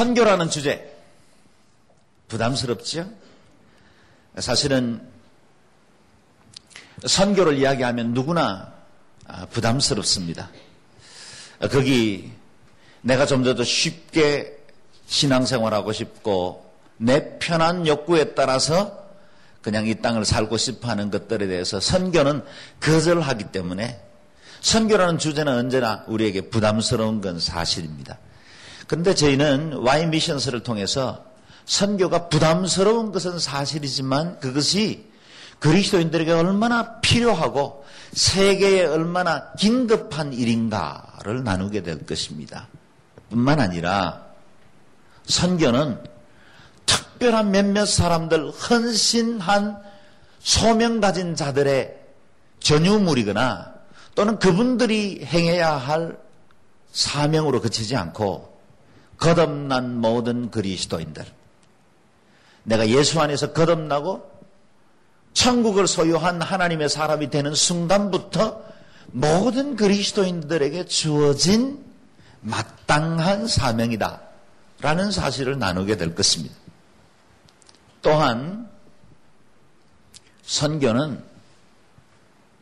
선교라는 주제 부담스럽죠? 사실은 선교를 이야기하면 누구나 아, 부담스럽습니다. 거기 내가 좀 더 쉽게 신앙생활하고 싶고 내 편한 욕구에 따라서 그냥 이 땅을 살고 싶어 하는 것들에 대해서 선교는 거절하기 때문에 선교라는 주제는 언제나 우리에게 부담스러운 건 사실입니다. 그런데 저희는 와이 미션스를 통해서 선교가 부담스러운 것은 사실이지만 그것이 그리스도인들에게 얼마나 필요하고 세계에 얼마나 긴급한 일인가를 나누게 될 것입니다. 뿐만 아니라 선교는 특별한 몇몇 사람들 헌신한 소명 가진 자들의 전유물이거나 또는 그분들이 행해야 할 사명으로 그치지 않고 거듭난 모든 그리스도인들 내가 예수 안에서 거듭나고 천국을 소유한 하나님의 사람이 되는 순간부터 모든 그리스도인들에게 주어진 마땅한 사명이다. 라는 사실을 나누게 될 것입니다. 또한 선교는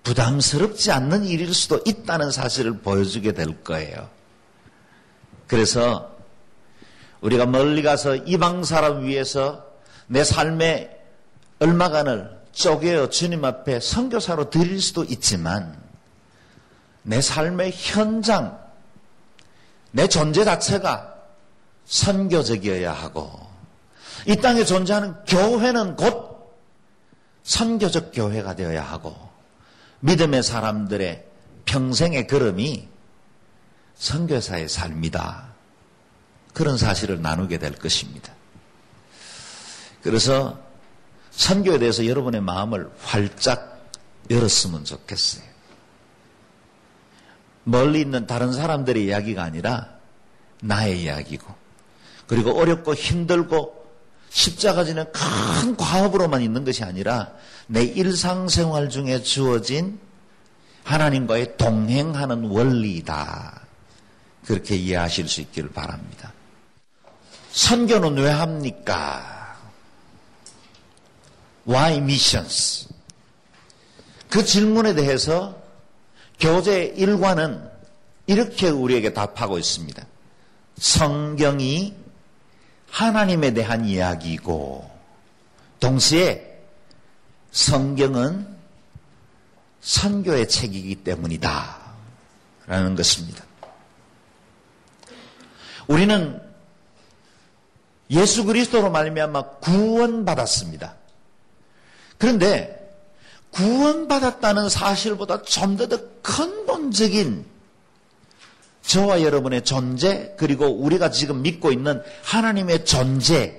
부담스럽지 않는 일일 수도 있다는 사실을 보여주게 될 거예요. 그래서 우리가 멀리 가서 이방 사람 위해서 내 삶의 얼마간을 쪼개어 주님 앞에 선교사로 드릴 수도 있지만 내 삶의 현장, 내 존재 자체가 선교적이어야 하고 이 땅에 존재하는 교회는 곧 선교적 교회가 되어야 하고 믿음의 사람들의 평생의 걸음이 선교사의 삶이다. 그런 사실을 나누게 될 것입니다. 그래서 선교에 대해서 여러분의 마음을 활짝 열었으면 좋겠어요. 멀리 있는 다른 사람들의 이야기가 아니라 나의 이야기고, 그리고 어렵고 힘들고 십자가 지는 큰 과업으로만 있는 것이 아니라 내 일상생활 중에 주어진 하나님과의 동행하는 원리이다. 그렇게 이해하실 수 있기를 바랍니다. 선교는 왜 합니까? Why missions? 그 질문에 대해서 교재 1과는 이렇게 우리에게 답하고 있습니다. 성경이 하나님에 대한 이야기이고, 동시에 성경은 선교의 책이기 때문이다. 라는 것입니다. 우리는 예수 그리스도로 말미암아 구원받았습니다. 그런데 구원받았다는 사실보다 좀 더 더 근본적인 저와 여러분의 존재 그리고 우리가 지금 믿고 있는 하나님의 존재와의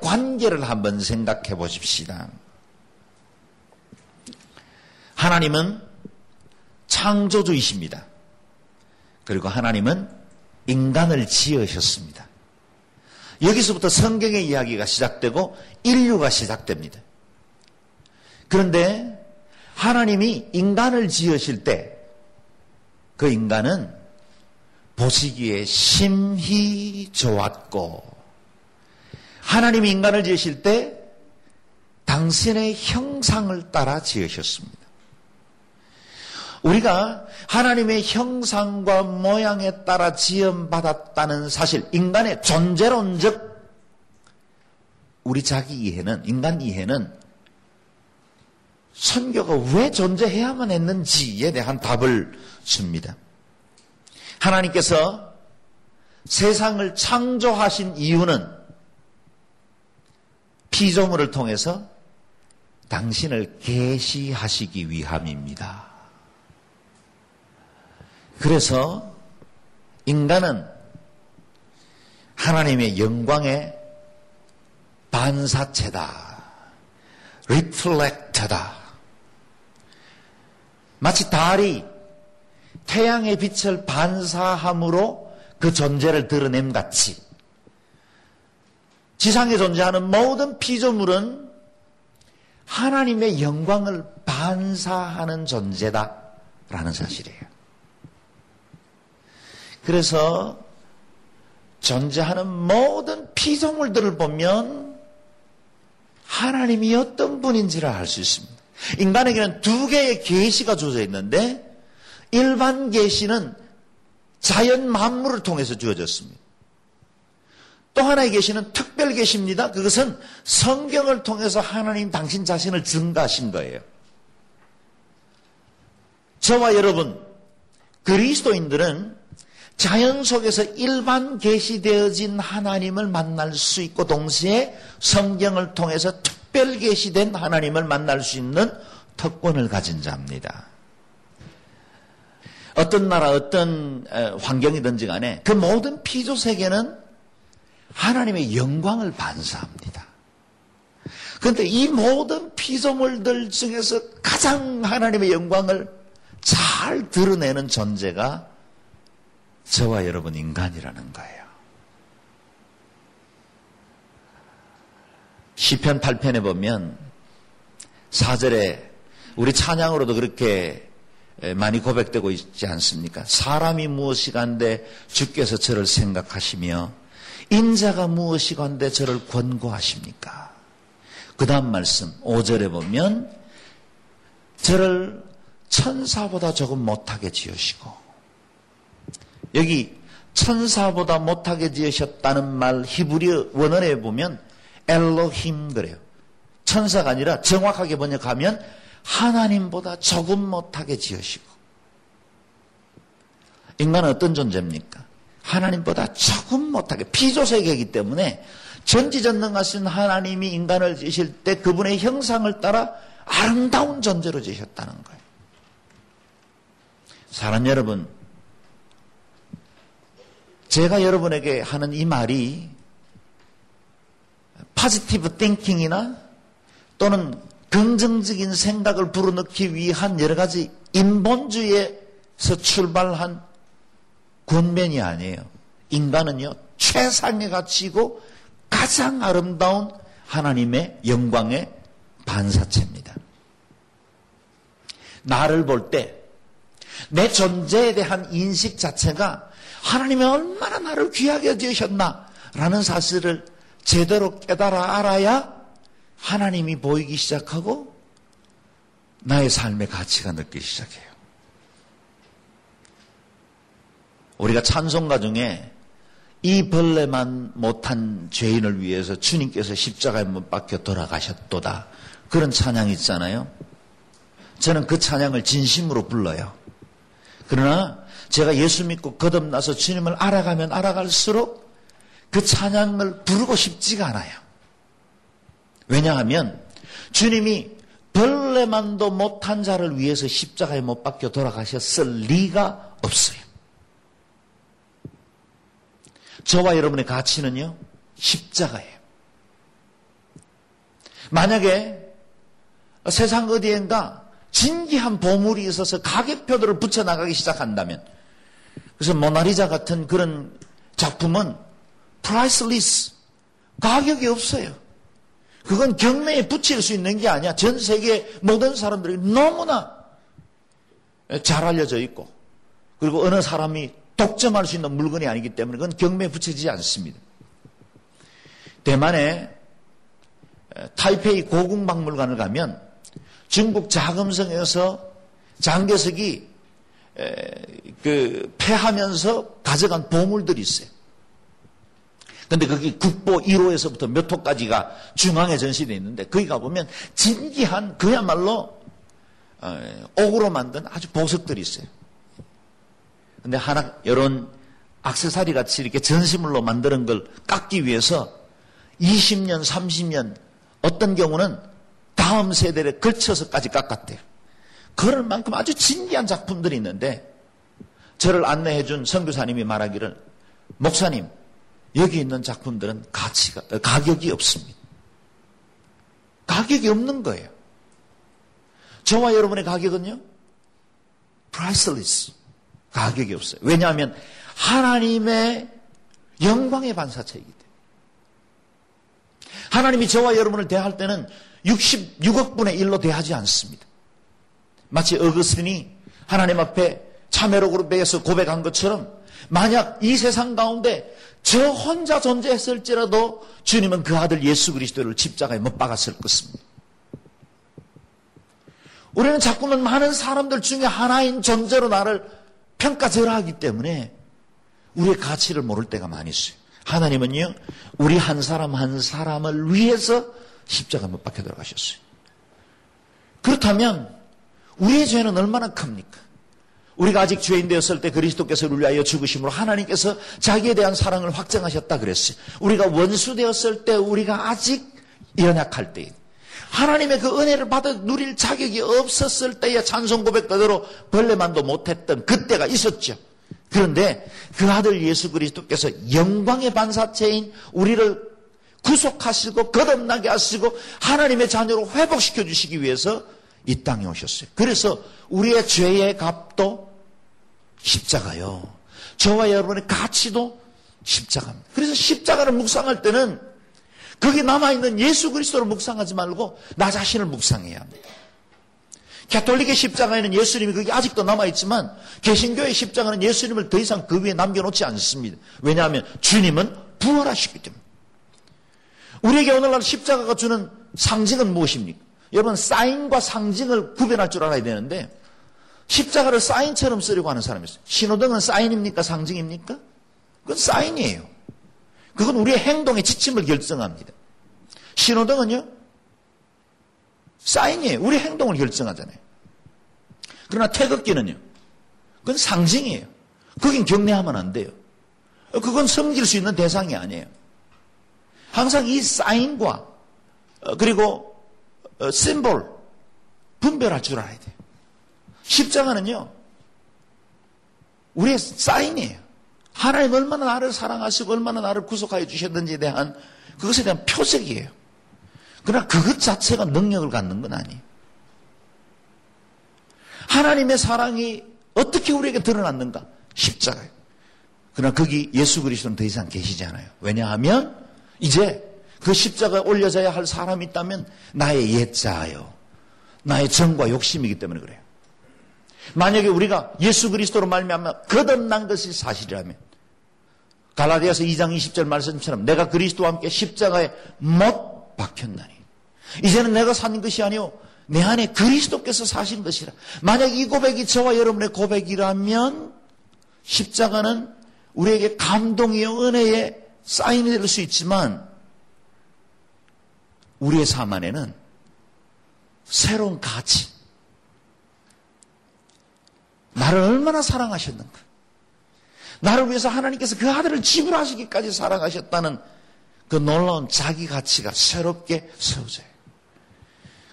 관계를 한번 생각해 보십시다. 하나님은 창조주이십니다. 그리고 하나님은 인간을 지으셨습니다. 여기서부터 성경의 이야기가 시작되고 인류가 시작됩니다. 그런데 하나님이 인간을 지으실 때 그 인간은 보시기에 심히 좋았고 하나님이 인간을 지으실 때 당신의 형상을 따라 지으셨습니다. 우리가 하나님의 형상과 모양에 따라 지음받았다는 사실, 인간의 존재론적 우리 자기 이해는, 인간 이해는 선교가 왜 존재해야만 했는지에 대한 답을 줍니다. 하나님께서 세상을 창조하신 이유는 피조물을 통해서 당신을 계시하시기 위함입니다. 그래서 인간은 하나님의 영광의 반사체다. 리플렉터다. 마치 달이 태양의 빛을 반사함으로 그 존재를 드러냄 같이 지상에 존재하는 모든 피조물은 하나님의 영광을 반사하는 존재다라는 사실이에요. 그래서 존재하는 모든 피조물들을 보면 하나님이 어떤 분인지를 알 수 있습니다. 인간에게는 두 개의 계시가 주어져 있는데 일반 계시는 자연 만물을 통해서 주어졌습니다. 또 하나의 계시는 특별 계시입니다. 그것은 성경을 통해서 하나님 당신 자신을 증가하신 거예요. 저와 여러분 그리스도인들은 자연 속에서 일반 계시되어진 하나님을 만날 수 있고 동시에 성경을 통해서 특별 계시된 하나님을 만날 수 있는 특권을 가진 자입니다. 어떤 나라 어떤 환경이든지 간에 그 모든 피조 세계는 하나님의 영광을 반사합니다. 그런데 이 모든 피조물들 중에서 가장 하나님의 영광을 잘 드러내는 존재가 저와 여러분 인간이라는 거예요. 시편 8편에 보면 4절에 우리 찬양으로도 그렇게 많이 고백되고 있지 않습니까? 사람이 무엇이간데 주께서 저를 생각하시며 인자가 무엇이간데 저를 권고하십니까? 그 다음 말씀 5절에 보면 저를 천사보다 조금 못하게 지으시고 여기 천사보다 못하게 지으셨다는 말 히브리어 원어에 보면 엘로힘 그래요. 천사가 아니라 정확하게 번역하면 하나님보다 조금 못하게 지으시고 인간은 어떤 존재입니까? 하나님보다 조금 못하게 피조세계이기 때문에 전지전능하신 하나님이 인간을 지실 때 그분의 형상을 따라 아름다운 존재로 지셨다는 거예요. 사람 여러분, 제가 여러분에게 하는 이 말이 파지티브 띵킹이나 또는 긍정적인 생각을 불어넣기 위한 여러 가지 인본주의에서 출발한 권면이 아니에요. 인간은요, 최상의 가치고 가장 아름다운 하나님의 영광의 반사체입니다. 나를 볼 때, 내 존재에 대한 인식 자체가 하나님이 얼마나 나를 귀하게 여기셨나 라는 사실을 제대로 깨달아 알아야 하나님이 보이기 시작하고 나의 삶의 가치가 느끼기 시작해요. 우리가 찬송가 중에 이 벌레만 못한 죄인을 위해서 주님께서 십자가에 못 박혀 돌아가셨도다. 그런 찬양이 있잖아요. 저는 그 찬양을 진심으로 불러요. 그러나 제가 예수 믿고 거듭나서 주님을 알아가면 알아갈수록 그 찬양을 부르고 싶지가 않아요. 왜냐하면 주님이 벌레만도 못한 자를 위해서 십자가에 못 박혀 돌아가셨을 리가 없어요. 저와 여러분의 가치는요, 십자가예요. 만약에 세상 어디엔가 진기한 보물이 있어서 가격표들을 붙여나가기 시작한다면, 그래서 모나리자 같은 그런 작품은 priceless, 가격이 없어요. 그건 경매에 붙일 수 있는 게 아니야. 전 세계 모든 사람들이 너무나 잘 알려져 있고, 그리고 어느 사람이 독점할 수 있는 물건이 아니기 때문에 그건 경매에 붙여지지 않습니다. 대만에 타이페이 고궁박물관을 가면 중국 자금성에서 장개석이 그 패하면서 가져간 보물들이 있어요. 근데 거기 국보 1호에서부터 몇 호까지가 중앙에 전시되어 있는데 거기 가보면 진기한 그야말로 옥으로 만든 아주 보석들이 있어요. 근데 하나 이런 악세사리 같이 이렇게 전시물로 만드는 걸 깎기 위해서 20년, 30년 어떤 경우는 다음 세대에 걸쳐서까지 깎았대요. 그럴 만큼 아주 진기한 작품들이 있는데 저를 안내해 준 선교사님이 말하기를 목사님 여기 있는 작품들은 가치가 어, 가격이 없습니다. 가격이 없는 거예요. 저와 여러분의 가격은요? priceless. 가격이 없어요. 왜냐하면 하나님의 영광의 반사체이기 때문에. 하나님이 저와 여러분을 대할 때는 66억 분의 1로 대하지 않습니다. 마치 어거스틴이 하나님 앞에 참회록으로 매여서 고백한 것처럼 만약 이 세상 가운데 저 혼자 존재했을지라도 주님은 그 아들 예수 그리스도를 십자가에 못 박았을 것입니다. 우리는 자꾸만 많은 사람들 중에 하나인 존재로 나를 평가절하하기 때문에 우리의 가치를 모를 때가 많이 있어요. 하나님은요, 우리 한 사람 한 사람을 위해서 십자가 못 박혀 들어가셨어요. 그렇다면 우리의 죄는 얼마나 큽니까? 우리가 아직 죄인 되었을 때 그리스도께서 우리 위하여 죽으심으로 하나님께서 자기에 대한 사랑을 확정하셨다 그랬어요. 우리가 원수 되었을 때 우리가 아직 연약할 때 하나님의 그 은혜를 받아 누릴 자격이 없었을 때에 찬송 고백 그대로 벌레만도 못했던 그때가 있었죠. 그런데 그 아들 예수 그리스도께서 영광의 반사체인 우리를 구속하시고 거듭나게 하시고 하나님의 자녀로 회복시켜 주시기 위해서 이 땅에 오셨어요. 그래서 우리의 죄의 값도 십자가요. 저와 여러분의 가치도 십자가입니다. 그래서 십자가를 묵상할 때는 거기 남아있는 예수 그리스도를 묵상하지 말고 나 자신을 묵상해야 합니다. 가톨릭의 십자가에는 예수님이 거기 아직도 남아있지만 개신교의 십자가는 예수님을 더 이상 그 위에 남겨놓지 않습니다. 왜냐하면 주님은 부활하시기 때문에. 우리에게 오늘날 십자가가 주는 상징은 무엇입니까? 여러분 사인과 상징을 구별할 줄 알아야 되는데 십자가를 사인처럼 쓰려고 하는 사람이 있어요. 신호등은 사인입니까? 상징입니까? 그건 사인이에요. 그건 우리의 행동의 지침을 결정합니다. 신호등은요? 사인이에요. 우리 행동을 결정하잖아요. 그러나 태극기는요? 그건 상징이에요. 거긴 경례하면 안 돼요. 그건 섬길 수 있는 대상이 아니에요. 항상 이 사인과 어, 그리고 어, 심볼 분별할 줄 알아야 돼요. 십자가는요. 우리의 사인이에요. 하나님 얼마나 나를 사랑하시고 얼마나 나를 구속하여 주셨는지에 대한 그것에 대한 표적이에요. 그러나 그것 자체가 능력을 갖는 건 아니에요. 하나님의 사랑이 어떻게 우리에게 드러났는가? 십자가예요. 그러나 거기 예수 그리스도는 더 이상 계시지 않아요. 왜냐하면 이제 그 십자가에 올려져야 할 사람이 있다면 나의 옛자요. 나의 정과 욕심이기 때문에 그래요. 만약에 우리가 예수 그리스도로 말미암아 거듭난 것이 사실이라면 갈라디아서 2장 20절 말씀처럼 내가 그리스도와 함께 십자가에 못 박혔나니 이제는 내가 사는 것이 아니요 내 안에 그리스도께서 사신 것이라 만약 이 고백이 저와 여러분의 고백이라면 십자가는 우리에게 감동이요 은혜의 사인이 될 수 있지만 우리의 삶 안에는 새로운 가치 나를 얼마나 사랑하셨는가 나를 위해서 하나님께서 그 아들을 지불하시기까지 사랑하셨다는 그 놀라운 자기 가치가 새롭게 세워져요.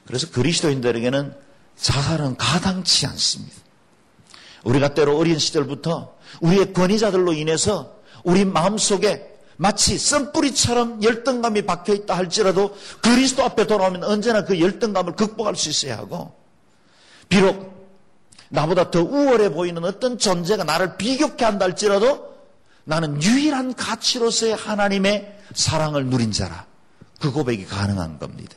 그래서 그리스도인들에게는 자살은 가당치 않습니다. 우리가 때로 어린 시절부터 우리의 권위자들로 인해서 우리 마음속에 마치 썬뿌리처럼 열등감이 박혀 있다 할지라도 그리스도 앞에 돌아오면 언제나 그 열등감을 극복할 수 있어야 하고 비록 나보다 더 우월해 보이는 어떤 존재가 나를 비교케 한다 할지라도 나는 유일한 가치로서의 하나님의 사랑을 누린 자라. 그 고백이 가능한 겁니다.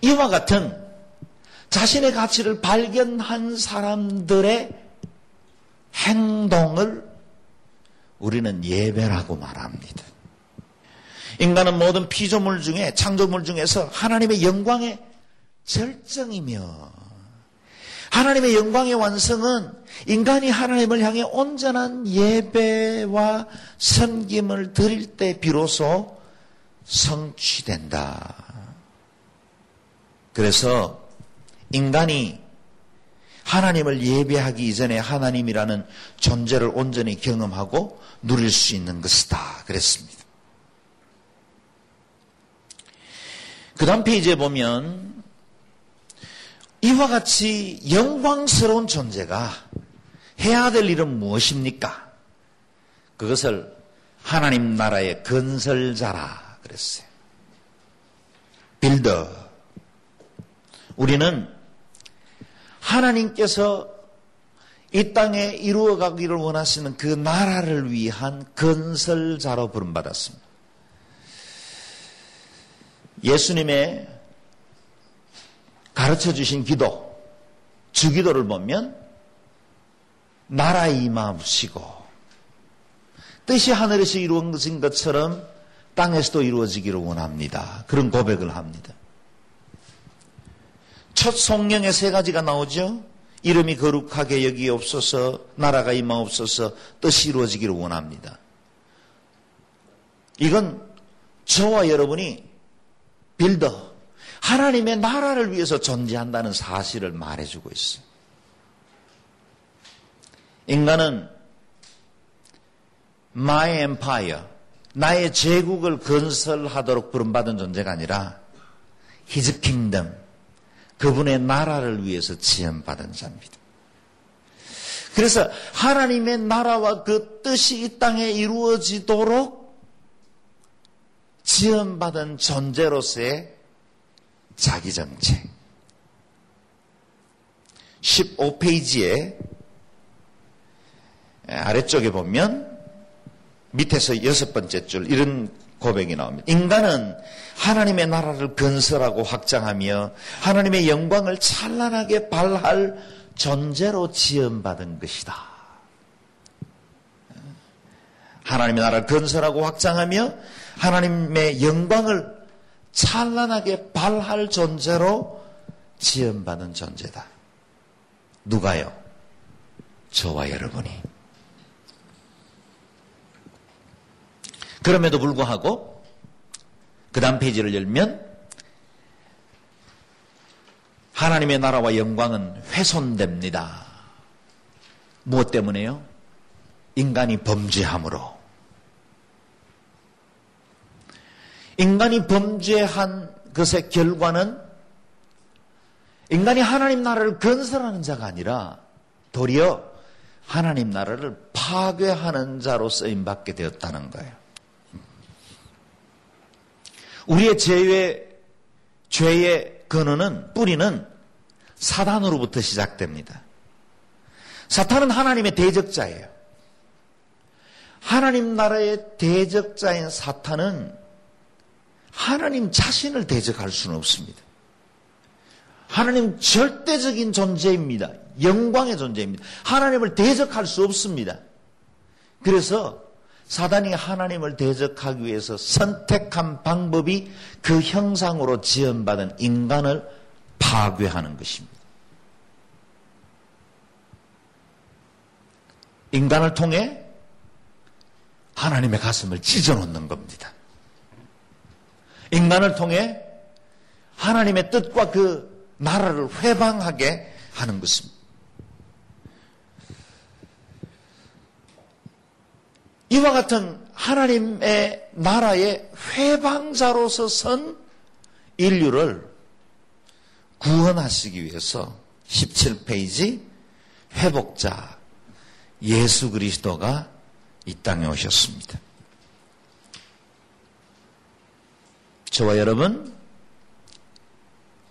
이와 같은 자신의 가치를 발견한 사람들의 행동을 우리는 예배라고 말합니다. 인간은 모든 피조물 중에 창조물 중에서 하나님의 영광의 절정이며 하나님의 영광의 완성은 인간이 하나님을 향해 온전한 예배와 섬김을 드릴 때 비로소 성취된다. 그래서 인간이 하나님을 예배하기 이전에 하나님이라는 존재를 온전히 경험하고 누릴 수 있는 것이다. 그랬습니다. 그 다음 페이지에 보면 이와 같이 영광스러운 존재가 해야 될 일은 무엇입니까? 그것을 하나님 나라의 건설자라 그랬어요. 빌더. 우리는 하나님께서 이 땅에 이루어가기를 원하시는 그 나라를 위한 건설자로 부름받았습니다. 예수님의 가르쳐 주신 기도, 주기도를 보면 나라 임하시고 뜻이 하늘에서 이루어진 것처럼 땅에서도 이루어지기를 원합니다. 그런 고백을 합니다. 첫 성령의 세 가지가 나오죠. 이름이 거룩하게 여기옵소서, 나라가 임하옵소서, 뜻이 이루어지기를 원합니다. 이건 저와 여러분이 빌더, 하나님의 나라를 위해서 존재한다는 사실을 말해주고 있어요. 인간은 my empire, 나의 제국을 건설하도록 부름받은 존재가 아니라 his kingdom, 그분의 나라를 위해서 지원받은 자입니다. 그래서 하나님의 나라와 그 뜻이 이 땅에 이루어지도록 지원받은 존재로서의 자기 정책. 15페이지에 아래쪽에 보면 밑에서 여섯 번째 줄 이런 고백이 나옵니다. 인간은 하나님의 나라를 건설하고 확장하며 하나님의 영광을 찬란하게 발할 존재로 지원받은 것이다. 하나님의 나라를 건설하고 확장하며 하나님의 영광을 찬란하게 발할 존재로 지원받은 존재다. 누가요? 저와 여러분이. 그럼에도 불구하고 그 다음 페이지를 열면 하나님의 나라와 영광은 훼손됩니다. 무엇 때문에요? 인간이 범죄함으로. 인간이 범죄한 것의 결과는 인간이 하나님 나라를 건설하는 자가 아니라 도리어 하나님 나라를 파괴하는 자로 쓰임 받게 되었다는 거예요. 우리의 죄의 죄의 근원은 뿌리는 사단으로부터 시작됩니다. 사탄은 하나님의 대적자예요. 하나님 나라의 대적자인 사탄은 하나님 자신을 대적할 수는 없습니다. 하나님 절대적인 존재입니다. 영광의 존재입니다. 하나님을 대적할 수 없습니다. 그래서 사단이 하나님을 대적하기 위해서 선택한 방법이 그 형상으로 지원받은 인간을 파괴하는 것입니다. 인간을 통해 하나님의 가슴을 찢어놓는 겁니다. 인간을 통해 하나님의 뜻과 그 나라를 회방하게 하는 것입니다. 이와 같은 하나님의 나라의 회방자로서 선 인류를 구원하시기 위해서 17페이지 회복자 예수 그리스도가 이 땅에 오셨습니다. 저와 여러분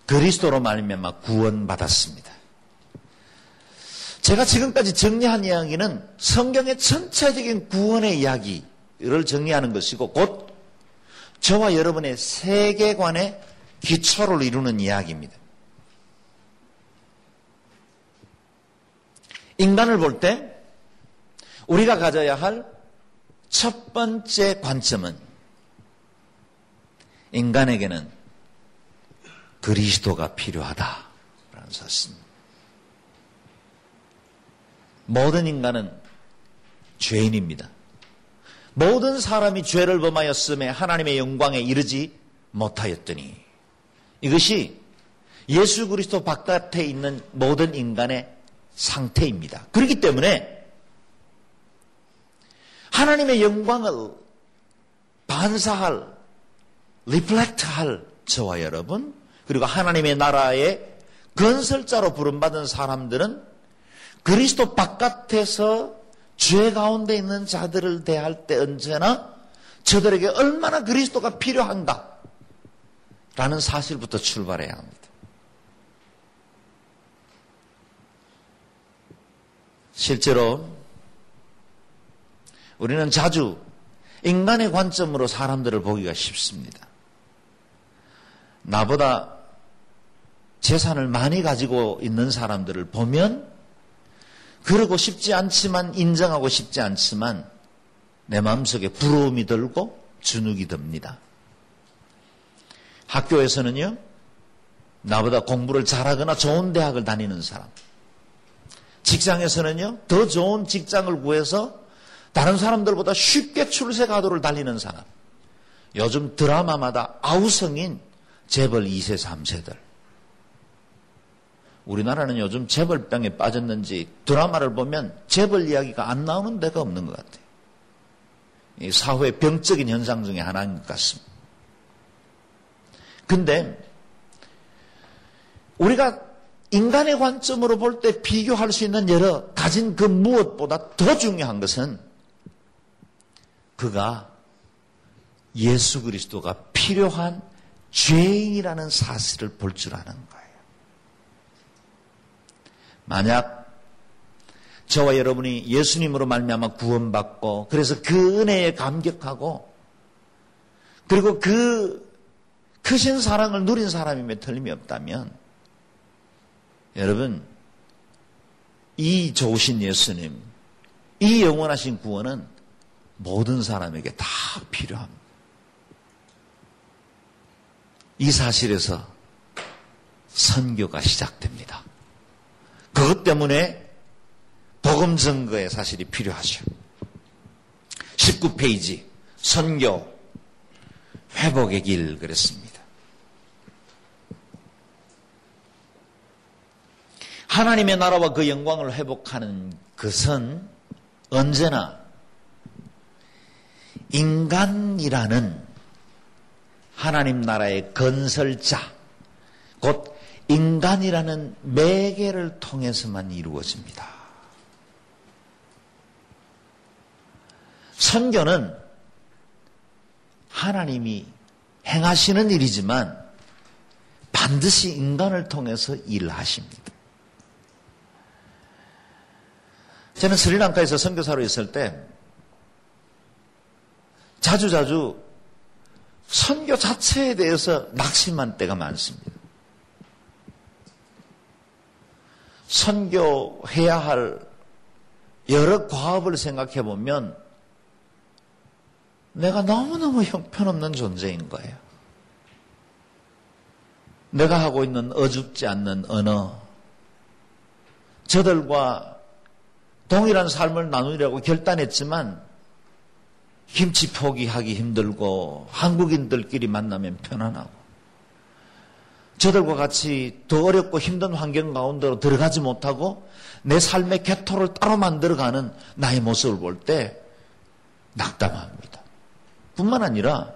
그리스도로 말미암아 구원받았습니다. 제가 지금까지 정리한 이야기는 성경의 전체적인 구원의 이야기를 정리하는 것이고 곧 저와 여러분의 세계관의 기초를 이루는 이야기입니다. 인간을 볼 때 우리가 가져야 할 첫 번째 관점은 인간에게는 그리스도가 필요하다라는 사실입니다. 모든 인간은 죄인입니다. 모든 사람이 죄를 범하였음에 하나님의 영광에 이르지 못하였더니 이것이 예수 그리스도 바깥에 있는 모든 인간의 상태입니다. 그렇기 때문에 하나님의 영광을 반사할, 리플렉트할 저와 여러분, 그리고 하나님의 나라의 건설자로 부름받은 사람들은 그리스도 바깥에서 죄 가운데 있는 자들을 대할 때 언제나 저들에게 얼마나 그리스도가 필요한가 라는 사실부터 출발해야 합니다. 실제로 우리는 자주 인간의 관점으로 사람들을 보기가 쉽습니다. 나보다 재산을 많이 가지고 있는 사람들을 보면 그러고 싶지 않지만 인정하고 싶지 않지만 내 마음속에 부러움이 들고 주눅이 듭니다. 학교에서는요, 나보다 공부를 잘하거나 좋은 대학을 다니는 사람. 직장에서는요, 더 좋은 직장을 구해서 다른 사람들보다 쉽게 출세 가도를 달리는 사람. 요즘 드라마마다 아우성인 재벌 2세, 3세들. 우리나라는 요즘 재벌병에 빠졌는지 드라마를 보면 재벌 이야기가 안 나오는 데가 없는 것 같아요. 이 사회의 병적인 현상 중에 하나인 것 같습니다. 근데 우리가 인간의 관점으로 볼 때 비교할 수 있는 여러 가진 그 무엇보다 더 중요한 것은 그가 예수 그리스도가 필요한 죄인이라는 사실을 볼 줄 아는 거예요. 만약 저와 여러분이 예수님으로 말미암아 구원받고 그래서 그 은혜에 감격하고 그리고 그 크신 사랑을 누린 사람임에 틀림이 없다면 여러분 이 좋으신 예수님 이 영원하신 구원은 모든 사람에게 다 필요합니다. 이 사실에서 선교가 시작됩니다. 그것 때문에 복음 증거의 사실이 필요하죠. 19페이지 선교 회복의 길 그랬습니다. 하나님의 나라와 그 영광을 회복하는 것은 언제나 인간이라는 하나님 나라의 건설자, 곧 인간이라는 매개를 통해서만 이루어집니다. 선교는 하나님이 행하시는 일이지만 반드시 인간을 통해서 일하십니다. 저는 스리랑카에서 선교사로 있을 때 자주자주 선교 자체에 대해서 낙심한 때가 많습니다. 선교해야 할 여러 과업을 생각해 보면 내가 너무너무 형편없는 존재인 거예요. 내가 하고 있는 어줍지 않는 언어, 저들과 동일한 삶을 나누려고 결단했지만 김치 포기하기 힘들고 한국인들끼리 만나면 편안하고 저들과 같이 더 어렵고 힘든 환경 가운데로 들어가지 못하고 내 삶의 개토를 따로 만들어가는 나의 모습을 볼 때 낙담합니다. 뿐만 아니라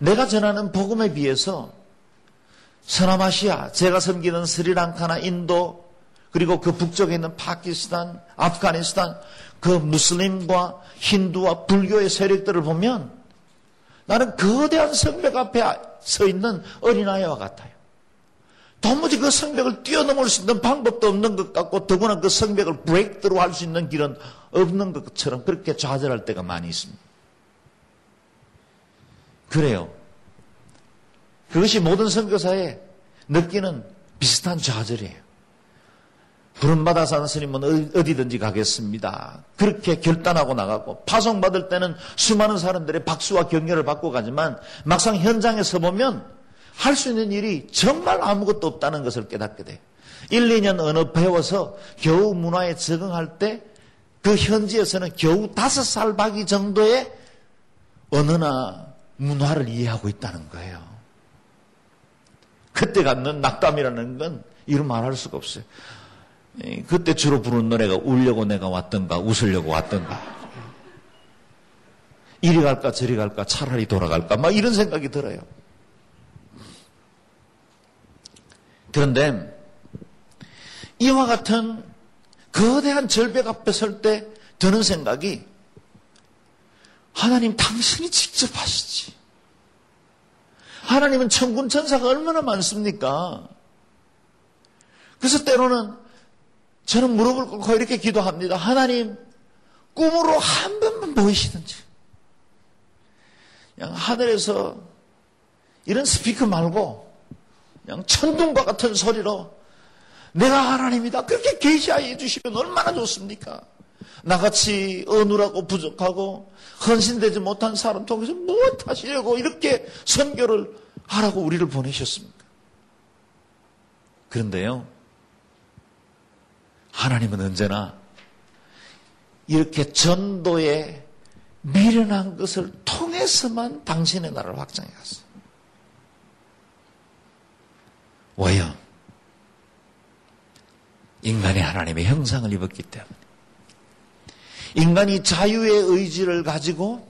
내가 전하는 복음에 비해서 서남아시아, 제가 섬기는 스리랑카나 인도, 그리고 그 북쪽에 있는 파키스탄, 아프가니스탄, 그 무슬림과 힌두와 불교의 세력들을 보면 나는 거대한 성벽 앞에 서 있는 어린아이와 같아요. 도무지 그 성벽을 뛰어넘을 수 있는 방법도 없는 것 같고 더구나 그 성벽을 브레이크드로 할 수 있는 길은 없는 것처럼 그렇게 좌절할 때가 많이 있습니다. 그래요. 그것이 모든 선교사에 느끼는 비슷한 좌절이에요. 부름받아 사는 스님은 어디든지 가겠습니다. 그렇게 결단하고 나가고 파송받을 때는 수많은 사람들의 박수와 격려를 받고 가지만 막상 현장에 서 보면 할 수 있는 일이 정말 아무것도 없다는 것을 깨닫게 돼요. 1, 2년 언어 배워서 겨우 문화에 적응할 때 그 현지에서는 겨우 다섯 살 박이 정도의 언어나 문화를 이해하고 있다는 거예요. 그때 갖는 낙담이라는 건 이루 말할 수가 없어요. 그때 주로 부르는 노래가 울려고 내가 왔던가 웃으려고 왔던가 이리 갈까 저리 갈까 차라리 돌아갈까 막 이런 생각이 들어요. 그런데 이와 같은 거대한 절벽 앞에 설 때 드는 생각이 하나님 당신이 직접 하시지. 하나님은 천군 천사가 얼마나 많습니까? 그래서 때로는 저는 무릎을 꿇고 이렇게 기도합니다. 하나님, 꿈으로 한 번만 보이시든지. 그냥 하늘에서 이런 스피커 말고 그냥 천둥과 같은 소리로 내가 하나님이다. 그렇게 계시하여 주시면 얼마나 좋습니까? 나같이 어눌하고 부족하고 헌신되지 못한 사람 통해서 무엇 하시려고 이렇게 선교를 하라고 우리를 보내셨습니까? 그런데요, 하나님은 언제나 이렇게 전도에 미련한 것을 통해서만 당신의 나라를 확장해 갔어요. 왜요? 인간이 하나님의 형상을 입었기 때문에. 인간이 자유의 의지를 가지고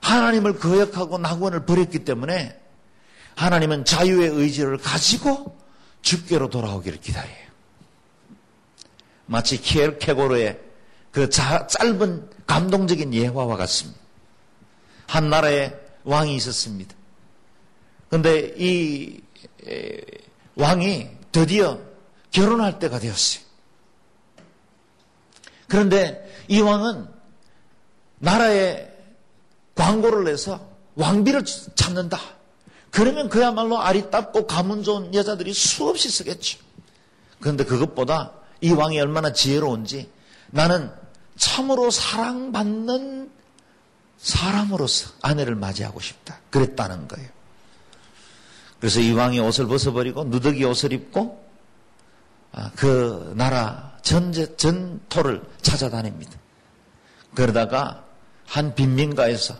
하나님을 거역하고 낙원을 버렸기 때문에 하나님은 자유의 의지를 가지고 죽게로 돌아오기를 기다려요. 마치 키엘케고르의 그 자, 짧은 감동적인 예화와 같습니다. 한 나라에 왕이 있었습니다. 그런데 이 왕이 드디어 결혼할 때가 되었어요. 그런데 이 왕은 나라에 광고를 내서 왕비를 찾는다. 그러면 그야말로 아리답고 가문 좋은 여자들이 수없이 쓰겠죠. 그런데 그것보다 이 왕이 얼마나 지혜로운지 나는 참으로 사랑받는 사람으로서 아내를 맞이하고 싶다. 그랬다는 거예요. 그래서 이 왕이 옷을 벗어버리고 누더기 옷을 입고 아, 그 나라 전제, 전토를 찾아다닙니다. 그러다가 한 빈민가에서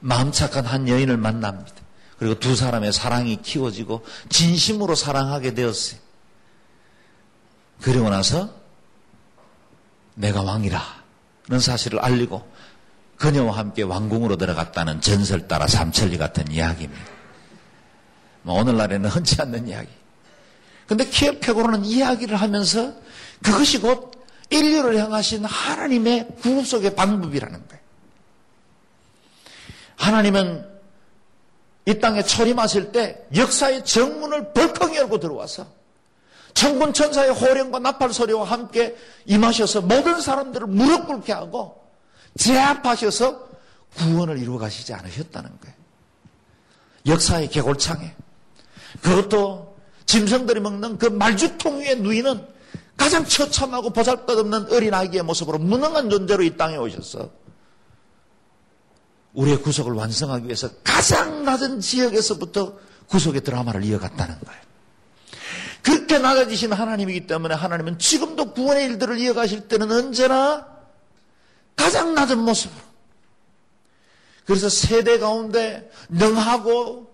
마음 착한 한 여인을 만납니다. 그리고 두 사람의 사랑이 키워지고 진심으로 사랑하게 되었어요. 그리고 나서 내가 왕이라는 사실을 알리고 그녀와 함께 왕궁으로 들어갔다는 전설 따라 삼천리 같은 이야기입니다. 뭐 오늘날에는 흔치 않는 이야기. 근데 키엘페고로는 이야기를 하면서 그것이 곧 인류를 향하신 하나님의 구속의 방법이라는 거예요. 하나님은 이 땅에 초림하실 때 역사의 정문을 벌컥 열고 들어와서 천군 천사의 호령과 나팔 소리와 함께 임하셔서 모든 사람들을 무릎 꿇게 하고 제압하셔서 구원을 이루어 가시지 않으셨다는 거예요. 역사의 개골창에 그것도 짐승들이 먹는 그 말죽통 위에 누이는 가장 처참하고 보잘것없는 어린아기의 모습으로 무능한 존재로 이 땅에 오셔서 우리의 구속을 완성하기 위해서 가장 낮은 지역에서부터 구속의 드라마를 이어갔다는 거예요. 그렇게 낮아지신 하나님이기 때문에 하나님은 지금도 구원의 일들을 이어가실 때는 언제나 가장 낮은 모습으로. 그래서 세대 가운데 능하고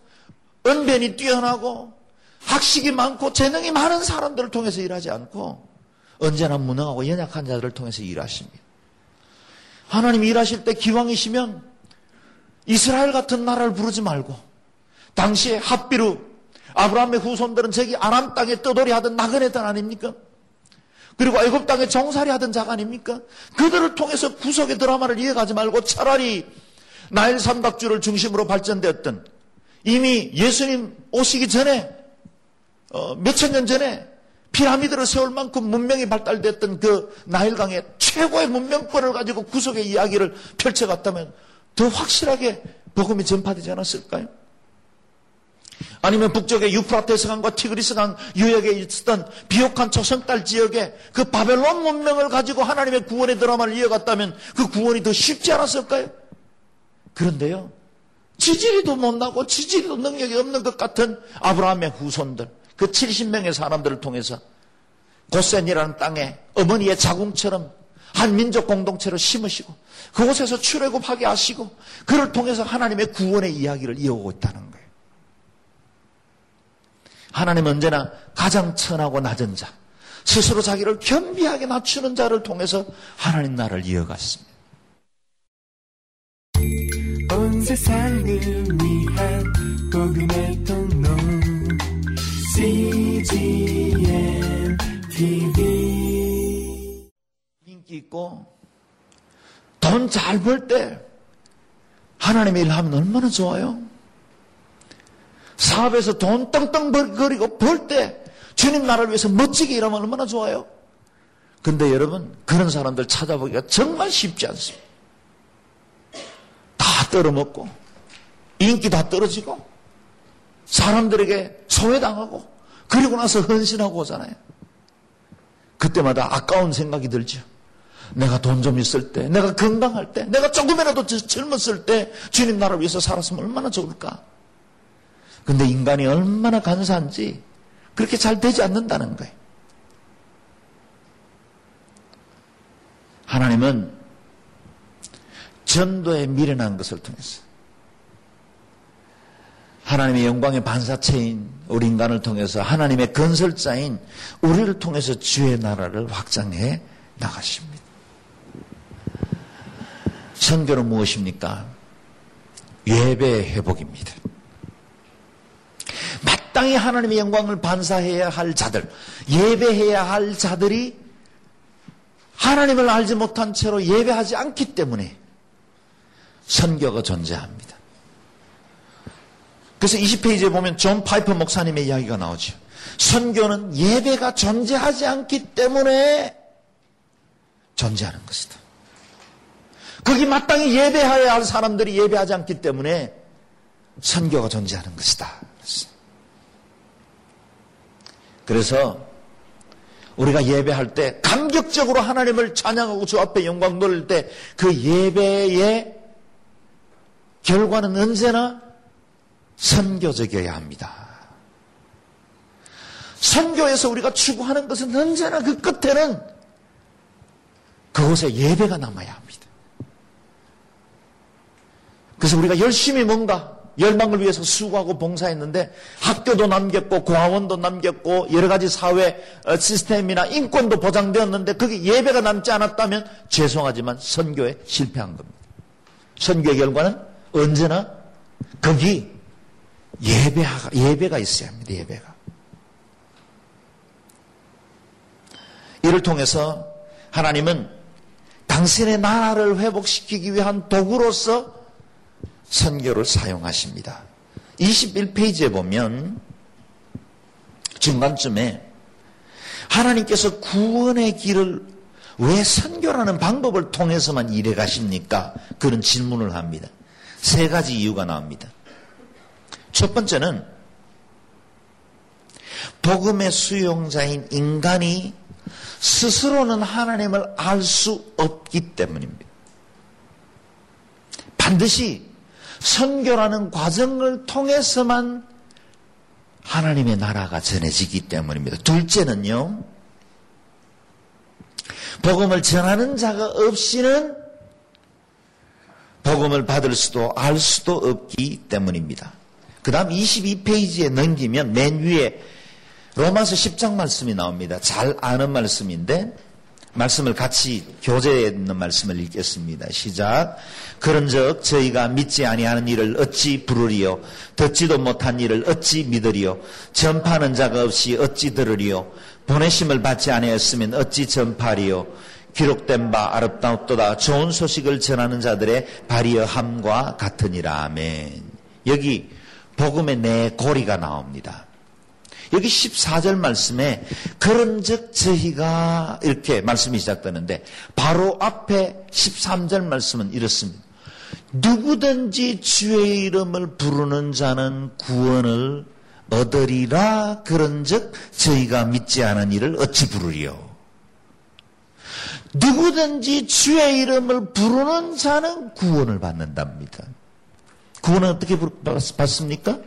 언변이 뛰어나고 학식이 많고 재능이 많은 사람들을 통해서 일하지 않고 언제나 무능하고 연약한 자들을 통해서 일하십니다. 하나님이 일하실 때 기왕이시면 이스라엘 같은 나라를 부르지 말고 당시에 합비루 아브라함의 후손들은 저기 아람 땅에 떠돌이 하던 나그네들 아닙니까? 그리고 애굽 땅에 정살이 하던 자가 아닙니까? 그들을 통해서 구속의 드라마를 이어가지 말고 차라리 나일 삼각주를 중심으로 발전되었던 이미 예수님 오시기 전에 어, 몇천 년 전에 피라미드를 세울 만큼 문명이 발달됐던 그 나일강의 최고의 문명권을 가지고 구속의 이야기를 펼쳐갔다면 더 확실하게 복음이 전파되지 않았을까요? 아니면 북쪽의 유프라테스 강과 티그리스 강 유역에 있었던 비옥한 초성딸 지역에 그 바벨론 문명을 가지고 하나님의 구원의 드라마를 이어갔다면 그 구원이 더 쉽지 않았을까요? 그런데요. 지지리도 못나고 지지리도 능력이 없는 것 같은 아브라함의 후손들 그 70명의 사람들을 통해서 고센이라는 땅에 어머니의 자궁처럼 한 민족 공동체를 심으시고 그곳에서 출애굽하게 하시고 그를 통해서 하나님의 구원의 이야기를 이어오고 있다는 거예요. 하나님은 언제나 가장 천하고 낮은 자, 스스로 자기를 겸비하게 낮추는 자를 통해서 하나님 나라를 이어갔습니다. 세상을 위한 복음의 통로 CGM TV 인기 있고 돈 잘 벌 때 하나님의 일 하면 얼마나 좋아요? 사업에서 돈 떵떵거리고 벌 때 주님 나라를 위해서 멋지게 일하면 얼마나 좋아요? 근데 여러분, 그런 사람들 찾아보기가 정말 쉽지 않습니다. 다 떨어먹고, 인기 다 떨어지고, 사람들에게 소외당하고, 그리고 나서 헌신하고 오잖아요. 그때마다 아까운 생각이 들죠. 내가 돈 좀 있을 때, 내가 건강할 때, 내가 조금이라도 젊었을 때 주님 나라를 위해서 살았으면 얼마나 좋을까. 근데 인간이 얼마나 간사한지 그렇게 잘 되지 않는다는 거예요. 하나님은 전도에 미련한 것을 통해서 하나님의 영광의 반사체인 우리 인간을 통해서 하나님의 건설자인 우리를 통해서 주의 나라를 확장해 나가십니다. 선교는 무엇입니까? 예배 회복입니다. 마땅히 하나님의 영광을 반사해야 할 자들, 예배해야 할 자들이 하나님을 알지 못한 채로 예배하지 않기 때문에 선교가 존재합니다. 그래서 20페이지에 보면 존 파이퍼 목사님의 이야기가 나오죠. 선교는 예배가 존재하지 않기 때문에 존재하는 것이다. 거기 마땅히 예배해야 할 사람들이 예배하지 않기 때문에 선교가 존재하는 것이다. 그래서 우리가 예배할 때 감격적으로 하나님을 찬양하고 주 앞에 영광 돌릴 때 그 예배의 결과는 언제나 선교적이어야 합니다. 선교에서 우리가 추구하는 것은 언제나 그 끝에는 그곳에 예배가 남아야 합니다. 그래서 우리가 열심히 뭔가 열망을 위해서 수고하고 봉사했는데 학교도 남겼고 고아원도 남겼고 여러 가지 사회 어, 시스템이나 인권도 보장되었는데 그게 예배가 남지 않았다면 죄송하지만 선교에 실패한 겁니다. 선교의 결과는 언제나 거기 예배 예배가 있어야 합니다. 예배가. 이를 통해서 하나님은 당신의 나라를 회복시키기 위한 도구로서 선교를 사용하십니다. 21페이지에 보면 중간쯤에 하나님께서 구원의 길을 왜 선교라는 방법을 통해서만 일해 가십니까? 그런 질문을 합니다. 세 가지 이유가 나옵니다. 첫 번째는 복음의 수용자인 인간이 스스로는 하나님을 알 수 없기 때문입니다. 반드시 선교라는 과정을 통해서만 하나님의 나라가 전해지기 때문입니다. 둘째는요, 복음을 전하는 자가 없이는 복음을 받을 수도 알 수도 없기 때문입니다. 그 다음 22페이지에 넘기면 맨 위에 로마서 10장 말씀이 나옵니다. 잘 아는 말씀인데 말씀을 같이 교재에 있는 말씀을 읽겠습니다. 시작. 그런즉 저희가 믿지 아니하는 일을 어찌 부르리요 듣지도 못한 일을 어찌 믿으리요 전파하는 자가 없이 어찌 들으리요 보내심을 받지 아니하였으면 어찌 전파리요 기록된 바 아름다웠도다 좋은 소식을 전하는 자들의 발이여 함과 같으니라 아멘. 여기 복음의 내 고리가 나옵니다. 여기 14절 말씀에 그런즉 저희가 이렇게 말씀이 시작되는데 바로 앞에 13절 말씀은 이렇습니다. 누구든지 주의 이름을 부르는 자는 구원을 얻으리라 그런즉 저희가 믿지 않은 이를 어찌 부르리요 누구든지 주의 이름을 부르는 자는 구원을 받는답니다. 구원은 어떻게 받습니까?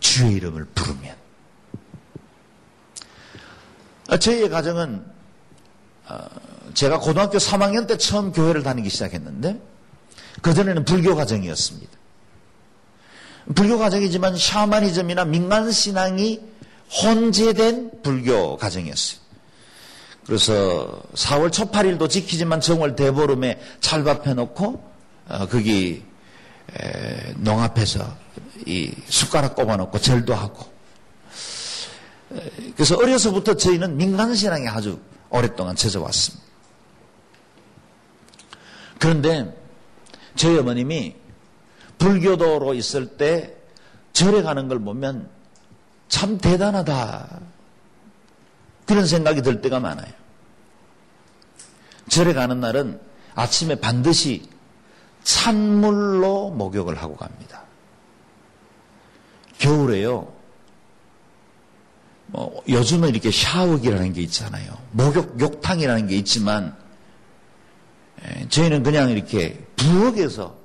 주의 이름을 부르면. 아, 저희의 가정은 아, 제가 고등학교 3학년 때 처음 교회를 다니기 시작했는데 그전에는 불교 가정이었습니다. 불교 가정이지만 샤머니즘이나 민간 신앙이 혼재된 불교 가정이었어요. 그래서 4월 초 8일도 지키지만 정월 대보름에 찰밥 해 놓고 어, 거기 농 앞에서 이 숟가락 꼽아 놓고 절도 하고 그래서 어려서부터 저희는 민간신앙에 아주 오랫동안 젖어왔습니다. 그런데 저희 어머님이 불교도로 있을 때 절에 가는 걸 보면 참 대단하다. 그런 생각이 들 때가 많아요. 절에 가는 날은 아침에 반드시 찬물로 목욕을 하고 갑니다. 겨울에요. 뭐 요즘은 이렇게 샤워기라는 게 있잖아요. 목욕 욕탕이라는 게 있지만 예, 저희는 그냥 이렇게 부엌에서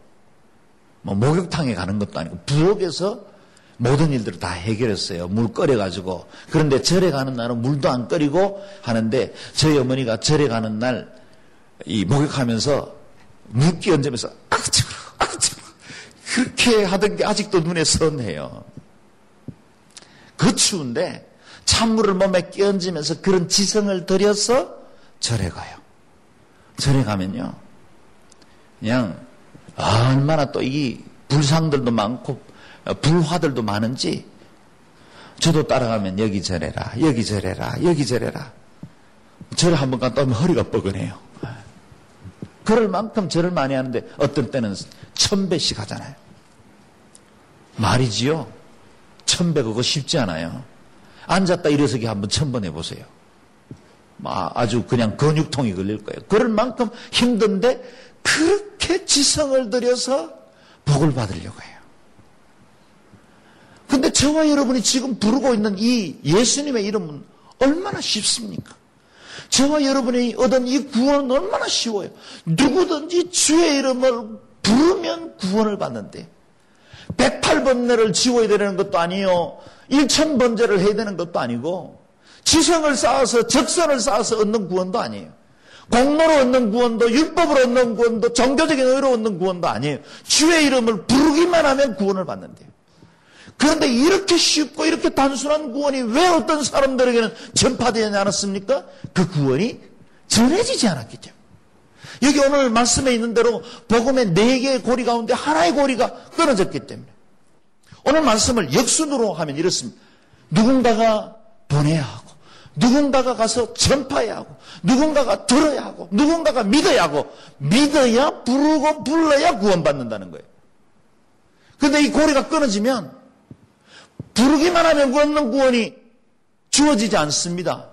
뭐 목욕탕에 가는 것도 아니고 부엌에서 모든 일들을 다 해결했어요. 물 끓여가지고. 그런데 절에 가는 날은 물도 안 끓이고 하는데 저희 어머니가 절에 가는 날 이 목욕하면서 물 끼얹으면서 아그치 아그치 그렇게 하던 게 아직도 눈에 선해요. 그 추운데 찬물을 몸에 끼얹으면서 그런 지성을 들여서 절에 가요. 절에 가면요. 그냥 얼마나 또 이 불상들도 많고 불화들도 많은지 저도 따라가면 여기 저래라 여기 저래라 여기 저래라 절을 한번 갔다 오면 허리가 뻐근해요. 그럴 만큼 절을 많이 하는데 어떤 때는 천 배씩 하잖아요. 말이지요. 천 배 그거 쉽지 않아요. 앉았다 일어서기 한번 천 번 해보세요. 아주 그냥 근육통이 걸릴 거예요. 그럴 만큼 힘든데 그렇게 지성을 들여서 복을 받으려고 해요. 근데 저와 여러분이 지금 부르고 있는 이 예수님의 이름은 얼마나 쉽습니까? 저와 여러분이 얻은 이 구원은 얼마나 쉬워요. 누구든지 주의 이름을 부르면 구원을 받는데 108번뇌를 지워야 되는 것도 아니요. 1000번제를 해야 되는 것도 아니고 지성을 쌓아서 적선을 쌓아서 얻는 구원도 아니에요. 공로로 얻는 구원도 율법으로 얻는 구원도 정교적인 의로 얻는 구원도 아니에요. 주의 이름을 부르기만 하면 구원을 받는데요. 그런데 이렇게 쉽고 이렇게 단순한 구원이 왜 어떤 사람들에게는 전파되지 않았습니까? 그 구원이 전해지지 않았기 때문에. 여기 오늘 말씀에 있는 대로 복음의 네 개의 고리 가운데 하나의 고리가 끊어졌기 때문에. 오늘 말씀을 역순으로 하면 이렇습니다. 누군가가 보내야 하고, 누군가가 가서 전파해야 하고, 누군가가 들어야 하고, 누군가가 믿어야 하고, 믿어야 부르고 불러야 구원받는다는 거예요. 근데 이 고리가 끊어지면 부르기만 하면 구원는 구원이 주어지지 않습니다.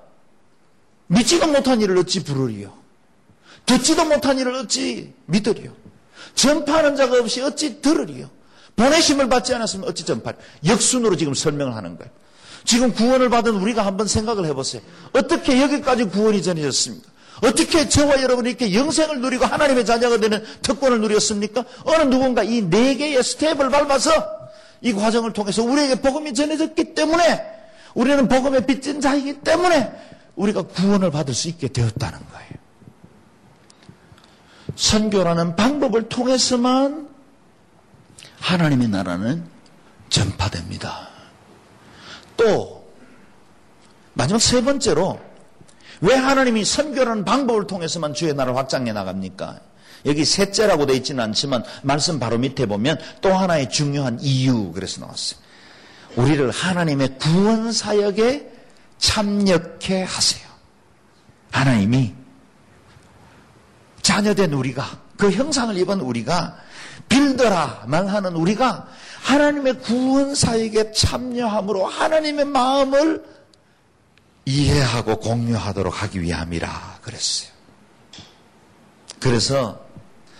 믿지도 못한 일을 어찌 부르리요? 듣지도 못한 일을 어찌 믿으리요? 전파하는 자가 없이 어찌 들으리요? 보내심을 받지 않았으면 어찌 전파? 역순으로 지금 설명을 하는 거예요. 지금 구원을 받은 우리가 한번 생각을 해보세요. 어떻게 여기까지 구원이 전해졌습니까? 어떻게 저와 여러분이 이렇게 영생을 누리고 하나님의 자녀가 되는 특권을 누렸습니까? 어느 누군가 이 네 개의 스텝을 밟아서 이 과정을 통해서 우리에게 복음이 전해졌기 때문에 우리는 복음의 빚진 자이기 때문에 우리가 구원을 받을 수 있게 되었다는 거예요. 선교라는 방법을 통해서만 하나님의 나라는 전파됩니다. 또 마지막 세 번째로 왜 하나님이 선교라는 방법을 통해서만 주의 나라를 확장해 나갑니까? 여기 셋째라고 되어 있지는 않지만 말씀 바로 밑에 보면 또 하나의 중요한 이유 그래서 나왔어요. 우리를 하나님의 구원 사역에 참여케 하세요. 하나님이 자녀된 우리가 그 형상을 입은 우리가 빌더라만 하는 우리가 하나님의 구원 사역에 참여함으로 하나님의 마음을 이해하고 공유하도록 하기 위함이라 그랬어요. 그래서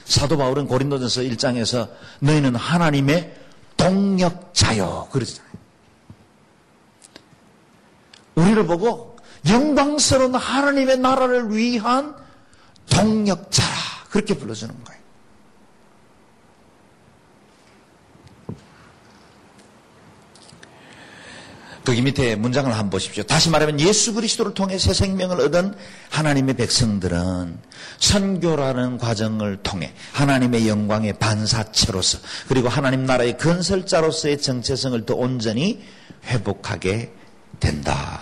사도 바울은 고린도전서 1장에서 너희는 하나님의 동력자요 그러잖아요. 우리를 보고 영광스러운 하나님의 나라를 위한 동력자라 그렇게 불러주는 거예요. 거기 밑에 문장을 한번 보십시오. 다시 말하면 예수 그리스도를 통해 새 생명을 얻은 하나님의 백성들은 선교라는 과정을 통해 하나님의 영광의 반사체로서 그리고 하나님 나라의 건설자로서의 정체성을 더 온전히 회복하게 된다.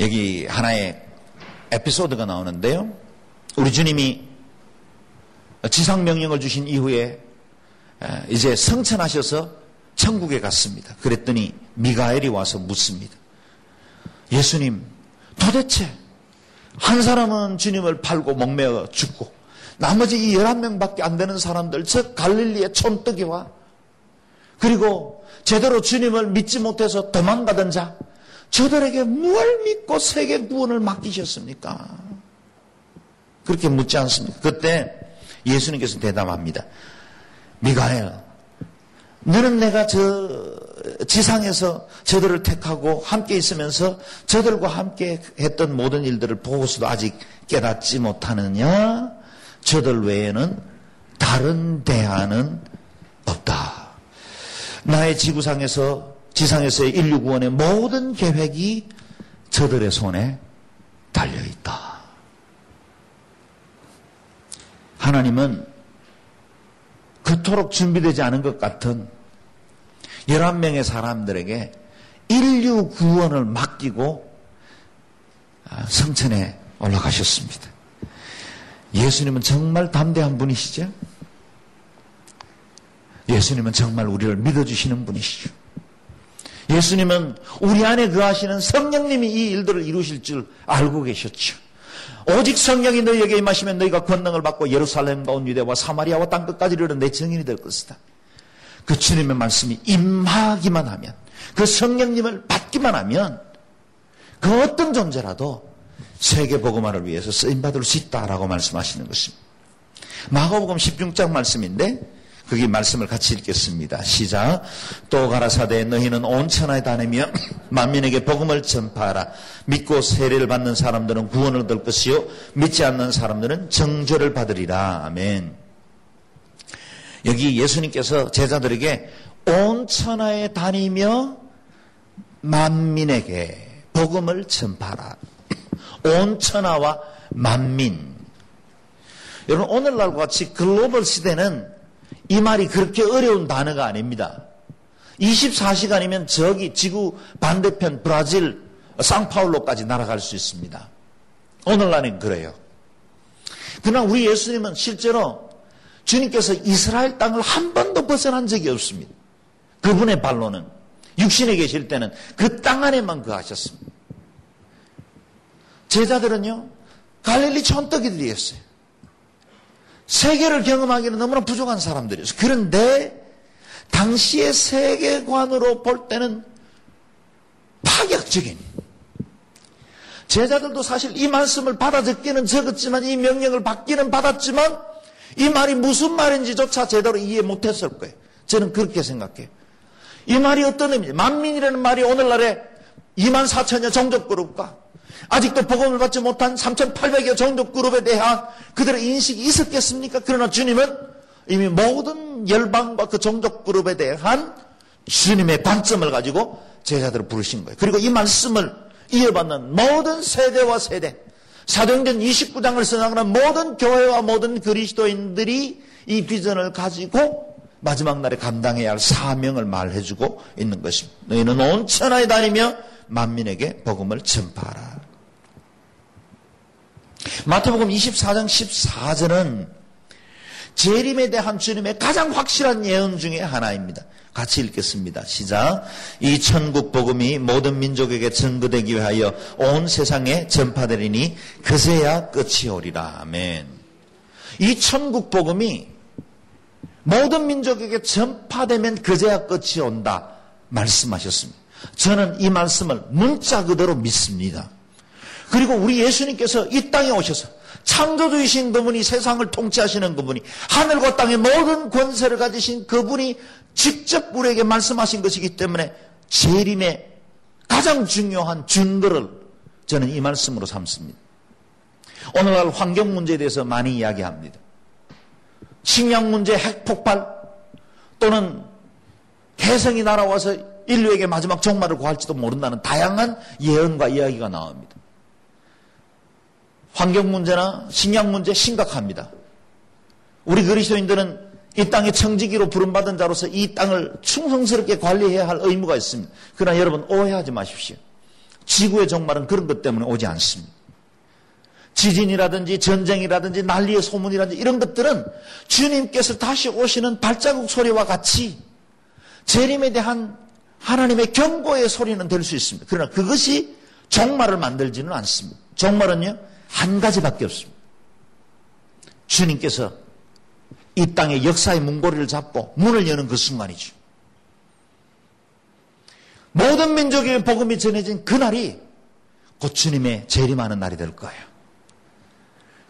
여기 하나의 에피소드가 나오는데요. 우리 주님이 지상명령을 주신 이후에 이제 성천하셔서 천국에 갔습니다. 그랬더니 미가엘이 와서 묻습니다. 예수님, 도대체 한 사람은 주님을 팔고 목매어 죽고 나머지 이 11명밖에 안 되는 사람들, 즉 갈릴리의 촌뜨기와 그리고 제대로 주님을 믿지 못해서 도망가던 자, 저들에게 뭘 믿고 세계 구원을 맡기셨습니까? 그렇게 묻지 않습니까? 그때 예수님께서 대답합니다. 미가엘, 너는 내가 저 지상에서 저들을 택하고 함께 있으면서 저들과 함께 했던 모든 일들을 보고서도 아직 깨닫지 못하느냐? 저들 외에는 다른 대안은 없다. 나의 지구상에서 지상에서의 인류 구원의 모든 계획이 저들의 손에 달려 있다. 하나님은 그토록 준비되지 않은 것 같은 11명의 사람들에게 인류 구원을 맡기고 아, 성천에 올라가셨습니다. 예수님은 정말 담대한 분이시죠? 예수님은 정말 우리를 믿어주시는 분이시죠. 예수님은 우리 안에 거하시는 성령님이 이 일들을 이루실 줄 알고 계셨죠. 오직 성령이 너희에게 임하시면 너희가 권능을 받고 예루살렘과 온 유대와 사마리아와 땅 끝까지 이르는 내 증인이 될 것이다. 그 주님의 말씀이 임하기만 하면 그 성령님을 받기만 하면 그 어떤 존재라도 세계 복음화를 위해서 쓰임 받을 수 있다라고 말씀하시는 것입니다. 마가복음 16장 말씀인데 거기 말씀을 같이 읽겠습니다. 시작. 또 가라사대 너희는 온 천하에 다니며 만민에게 복음을 전파하라. 믿고 세례를 받는 사람들은 구원을 얻을 것이요 믿지 않는 사람들은 정죄를 받으리라. 아멘. 여기 예수님께서 제자들에게 온 천하에 다니며 만민에게 복음을 전파하라. 온 천하와 만민. 여러분 오늘날과 같이 글로벌 시대는 이 말이 그렇게 어려운 단어가 아닙니다. 24시간이면 저기 지구 반대편 브라질 상파울로까지 날아갈 수 있습니다. 오늘날은 그래요. 그러나 우리 예수님은 실제로 주님께서 이스라엘 땅을 한 번도 벗어난 적이 없습니다. 그분의 발로는 육신에 계실 때는 그 땅 안에만 거하셨습니다. 제자들은요 갈릴리 촌떡이들이었어요. 세계를 경험하기는 너무나 부족한 사람들이었어요. 그런데 당시의 세계관으로 볼 때는 파격적인 제자들도 사실 이 말씀을 받아 적기는 적었지만 이 명령을 받기는 받았지만 이 말이 무슨 말인지조차 제대로 이해 못했을 거예요. 저는 그렇게 생각해요. 이 말이 어떤 의미인지 만민이라는 말이 오늘날에 2만 4천여 종족 그룹과 아직도 복음을 받지 못한 3,800여 종족 그룹에 대한 그들의 인식이 있었겠습니까? 그러나 주님은 이미 모든 열방과 그 종족 그룹에 대한 주님의 관점을 가지고 제자들을 부르신 거예요. 그리고 이 말씀을 이어받는 모든 세대와 세대, 사도행전 29장을 선언하는 모든 교회와 모든 그리스도인들이 이 비전을 가지고 마지막 날에 감당해야 할 사명을 말해주고 있는 것입니다. 너희는 온 천하에 다니며 만민에게 복음을 전파하라. 마태복음 24장 14절은 재림에 대한 주님의 가장 확실한 예언 중의 하나입니다. 같이 읽겠습니다. 시작. 이 천국 복음이 모든 민족에게 증거되기 위하여 온 세상에 전파되리니 그새야 끝이 오리라. 아멘. 이 천국 복음이 모든 민족에게 전파되면 그제야 끝이 온다. 말씀하셨습니다. 저는 이 말씀을 문자 그대로 믿습니다. 그리고 우리 예수님께서 이 땅에 오셔서 창조주이신 그분이 세상을 통치하시는 그분이 하늘과 땅의 모든 권세를 가지신 그분이 직접 우리에게 말씀하신 것이기 때문에 재림의 가장 중요한 증거를 저는 이 말씀으로 삼습니다. 오늘날 환경 문제에 대해서 많이 이야기합니다. 식량 문제, 핵폭발 또는 해성이 날아와서 인류에게 마지막 종말을 구할지도 모른다는 다양한 예언과 이야기가 나옵니다. 환경 문제나 식량 문제 심각합니다. 우리 그리스도인들은 이 땅의 청지기로 부름받은 자로서 이 땅을 충성스럽게 관리해야 할 의무가 있습니다. 그러나 여러분 오해하지 마십시오. 지구의 종말은 그런 것 때문에 오지 않습니다. 지진이라든지 전쟁이라든지 난리의 소문이라든지 이런 것들은 주님께서 다시 오시는 발자국 소리와 같이 재림에 대한 하나님의 경고의 소리는 될 수 있습니다. 그러나 그것이 종말을 만들지는 않습니다. 종말은요, 한 가지밖에 없습니다. 주님께서 이 땅의 역사의 문고리를 잡고 문을 여는 그 순간이죠. 모든 민족의 복음이 전해진 그날이 곧 주님의 재림하는 날이 될 거예요.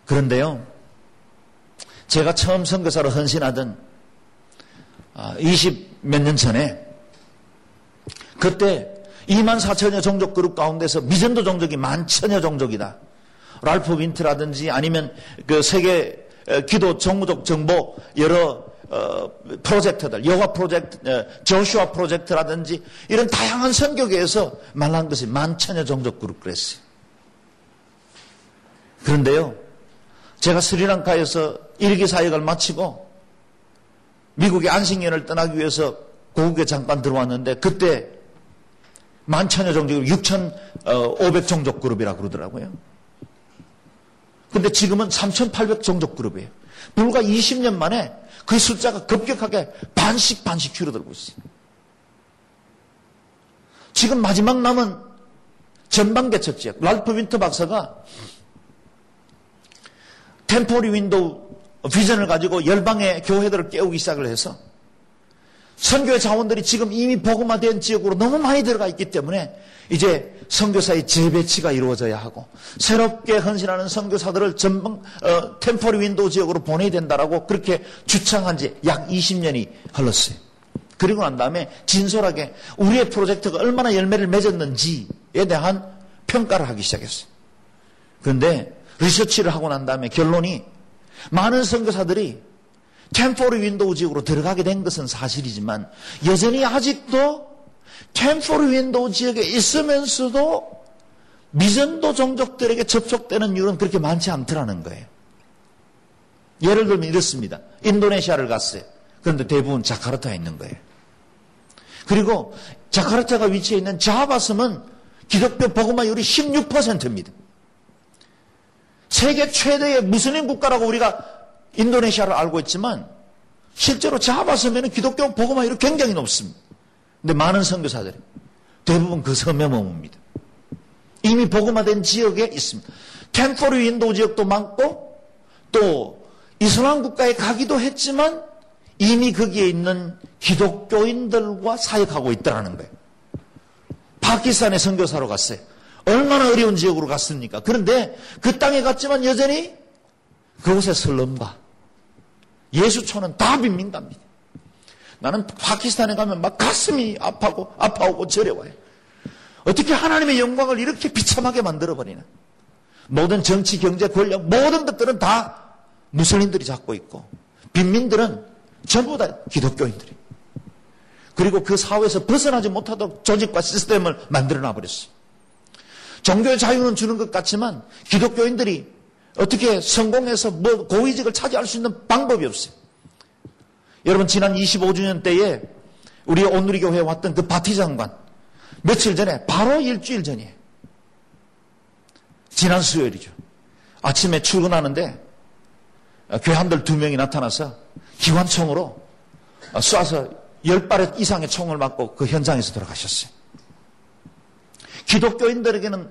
그런데요, 제가 처음 선교사로 헌신하던 20 몇 년 전에 그때 2만 4천여 종족 그룹 가운데서 미전도 종족이 만 천여 종족이다. 랄프 윈트라든지 아니면 그 세계 기도 정무적 정보 여러 어, 프로젝트들, 여호와 프로젝트, 어, 조슈아 프로젝트라든지 이런 다양한 선교계에서 말한 것이 만 천여 종족 그룹 그랬어요. 그런데요, 제가 스리랑카에서 일기 사역을 마치고 미국의 안식년을 떠나기 위해서 고국에 잠깐 들어왔는데 그때 만천여 종족, 6,500 종족 그룹이라고 그러더라고요. 근데 지금은 3,800 종족 그룹이에요. 불과 20년 만에 그 숫자가 급격하게 반씩 반씩 줄어들고 있어요. 지금 마지막 남은 전방개척 지역, 랄프 윈터 박사가 Ten Forty Window 비전을 가지고 열방의 교회들을 깨우기 시작을 해서 선교의 자원들이 지금 이미 복음화된 지역으로 너무 많이 들어가 있기 때문에 이제 선교사의 재배치가 이루어져야 하고 새롭게 헌신하는 선교사들을 전방 어, Ten Forty Window 지역으로 보내야 된다라고 그렇게 주창한 지 약 20년이 흘렀어요. 그리고 난 다음에 진솔하게 우리의 프로젝트가 얼마나 열매를 맺었는지에 대한 평가를 하기 시작했어요. 그런데 리서치를 하고 난 다음에 결론이 많은 선교사들이 Ten Forty Window 지역으로 들어가게 된 것은 사실이지만 여전히 아직도 Ten Forty Window 지역에 있으면서도 미전도 종족들에게 접촉되는 이유는 그렇게 많지 않더라는 거예요. 예를 들면 이렇습니다. 인도네시아를 갔어요. 그런데 대부분 자카르타에 있는 거예요. 그리고 자카르타가 위치해 있는 자바섬은 기독교 복음화율이 16%입니다. 세계 최대의 무슬림 국가라고 우리가 인도네시아를 알고 있지만 실제로 자바 섬에는 기독교 복음화율이 굉장히 높습니다. 근데 많은 선교사들이 대부분 그 섬에 머뭅니다. 이미 복음화된 지역에 있습니다. Ten Forty Window 지역도 많고 또 이슬람 국가에 가기도 했지만 이미 거기에 있는 기독교인들과 사역하고 있다는 거예요. 파키스탄에 선교사로 갔어요. 얼마나 어려운 지역으로 갔습니까? 그런데 그 땅에 갔지만 여전히 그곳의 슬럼과 예수촌은 다 빈민갑니다. 나는 파키스탄에 가면 막 가슴이 아파고 아파오고 저려와요. 어떻게 하나님의 영광을 이렇게 비참하게 만들어버리나. 모든 정치, 경제, 권력, 모든 것들은 다 무슬림들이 잡고 있고 빈민들은 전부 다 기독교인들이. 그리고 그 사회에서 벗어나지 못하도록 조직과 시스템을 만들어 놔 버렸어요. 종교의 자유는 주는 것 같지만 기독교인들이 어떻게 성공해서 뭐 고위직을 차지할 수 있는 방법이 없어요. 여러분 지난 25주년 때에 우리 오누리 교회에 왔던 그 바티 장관 며칠 전에 바로 일주일 전이에요. 지난 수요일이죠. 아침에 출근하는데 교환들 두 명이 나타나서 기관총으로 쏴서 열 발의 이상의 총을 맞고 그 현장에서 돌아가셨어요. 기독교인들에게는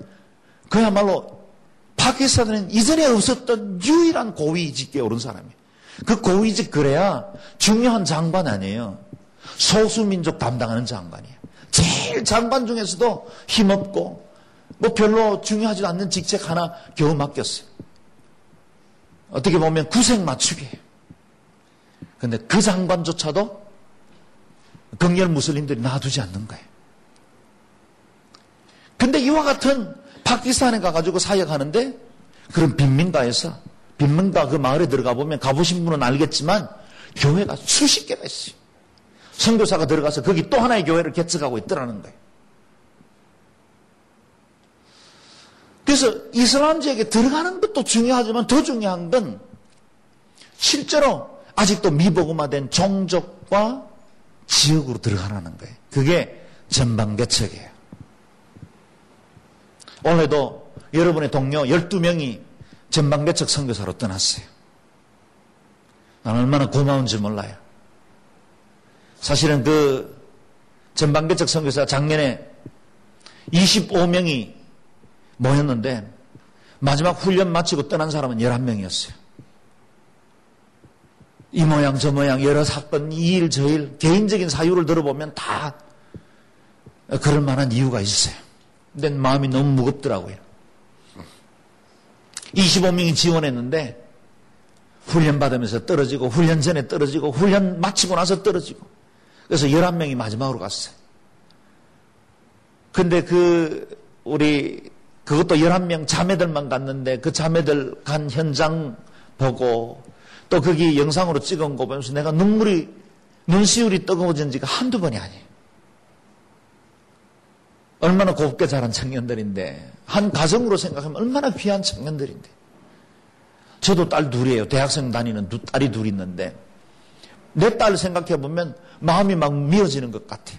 그야말로 파키스탄은 이전에 없었던 유일한 고위직에 오른 사람이에요. 그 고위직 그래야 중요한 장관 아니에요. 소수민족 담당하는 장관이에요. 제일 장관 중에서도 힘없고 뭐 별로 중요하지도 않는 직책 하나 겨우 맡겼어요. 어떻게 보면 구색 맞추기예요. 근데 그 장관조차도 극렬 무슬림들이 놔두지 않는 거예요. 근데 이와 같은 파키스탄에 가가지고 사역하는데 그런 빈민가에서 빈민가 그 마을에 들어가 보면 가보신 분은 알겠지만 교회가 수십 개가 있어요. 선교사가 들어가서 거기 또 하나의 교회를 개척하고 있더라는 거예요. 그래서 이슬람 지역에 들어가는 것도 중요하지만 더 중요한 건 실제로 아직도 미복음화된 종족과 지역으로 들어가라는 거예요. 그게 전방 개척이에요. 오늘도 여러분의 동료 12명이 전방개척 선교사로 떠났어요. 난 얼마나 고마운지 몰라요. 사실은 그 전방개척 선교사 작년에 25명이 모였는데 마지막 훈련 마치고 떠난 사람은 11명이었어요. 이 모양 저 모양 여러 사건 이 일 저 일 개인적인 사유를 들어보면 다 그럴 만한 이유가 있어요. 근데 마음이 너무 무겁더라고요. 25명이 지원했는데 훈련 받으면서 떨어지고 훈련 전에 떨어지고 훈련 마치고 나서 떨어지고 그래서 11명이 마지막으로 갔어요. 근데 그, 우리, 그것도 11명 자매들만 갔는데 그 자매들 간 현장 보고 또 거기 영상으로 찍은 거 보면서 내가 눈물이, 눈시울이 뜨거워진 지가 한두 번이 아니에요. 얼마나 곱게 자란 청년들인데, 한 가정으로 생각하면 얼마나 귀한 청년들인데. 저도 딸 둘이에요. 대학생 다니는 두 딸이 둘 있는데, 내딸 생각해 보면 마음이 막 미어지는 것 같아요.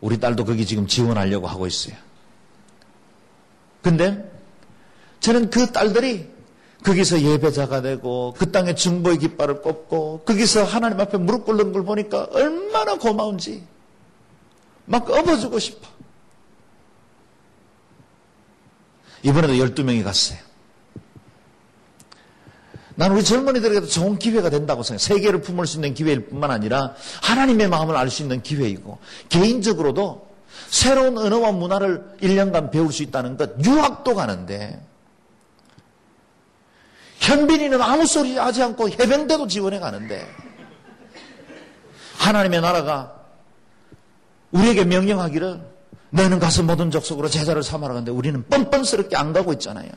우리 딸도 거기 지금 지원하려고 하고 있어요. 근데 저는 그 딸들이 거기서 예배자가 되고 그 땅에 중보의 깃발을 꼽고 거기서 하나님 앞에 무릎 꿇는 걸 보니까 얼마나 고마운지 막 업어주고 싶어. 이번에도 12명이 갔어요. 나는 우리 젊은이들에게도 좋은 기회가 된다고 생각해요. 세계를 품을 수 있는 기회일 뿐만 아니라 하나님의 마음을 알 수 있는 기회이고 개인적으로도 새로운 언어와 문화를 1년간 배울 수 있다는 것 유학도 가는데 현빈이는 아무 소리 하지 않고 해병대도 지원해 가는데 하나님의 나라가 우리에게 명령하기를 너는 가서 모든 족속으로 제자를 삼아라 하는데 우리는 뻔뻔스럽게 안 가고 있잖아요.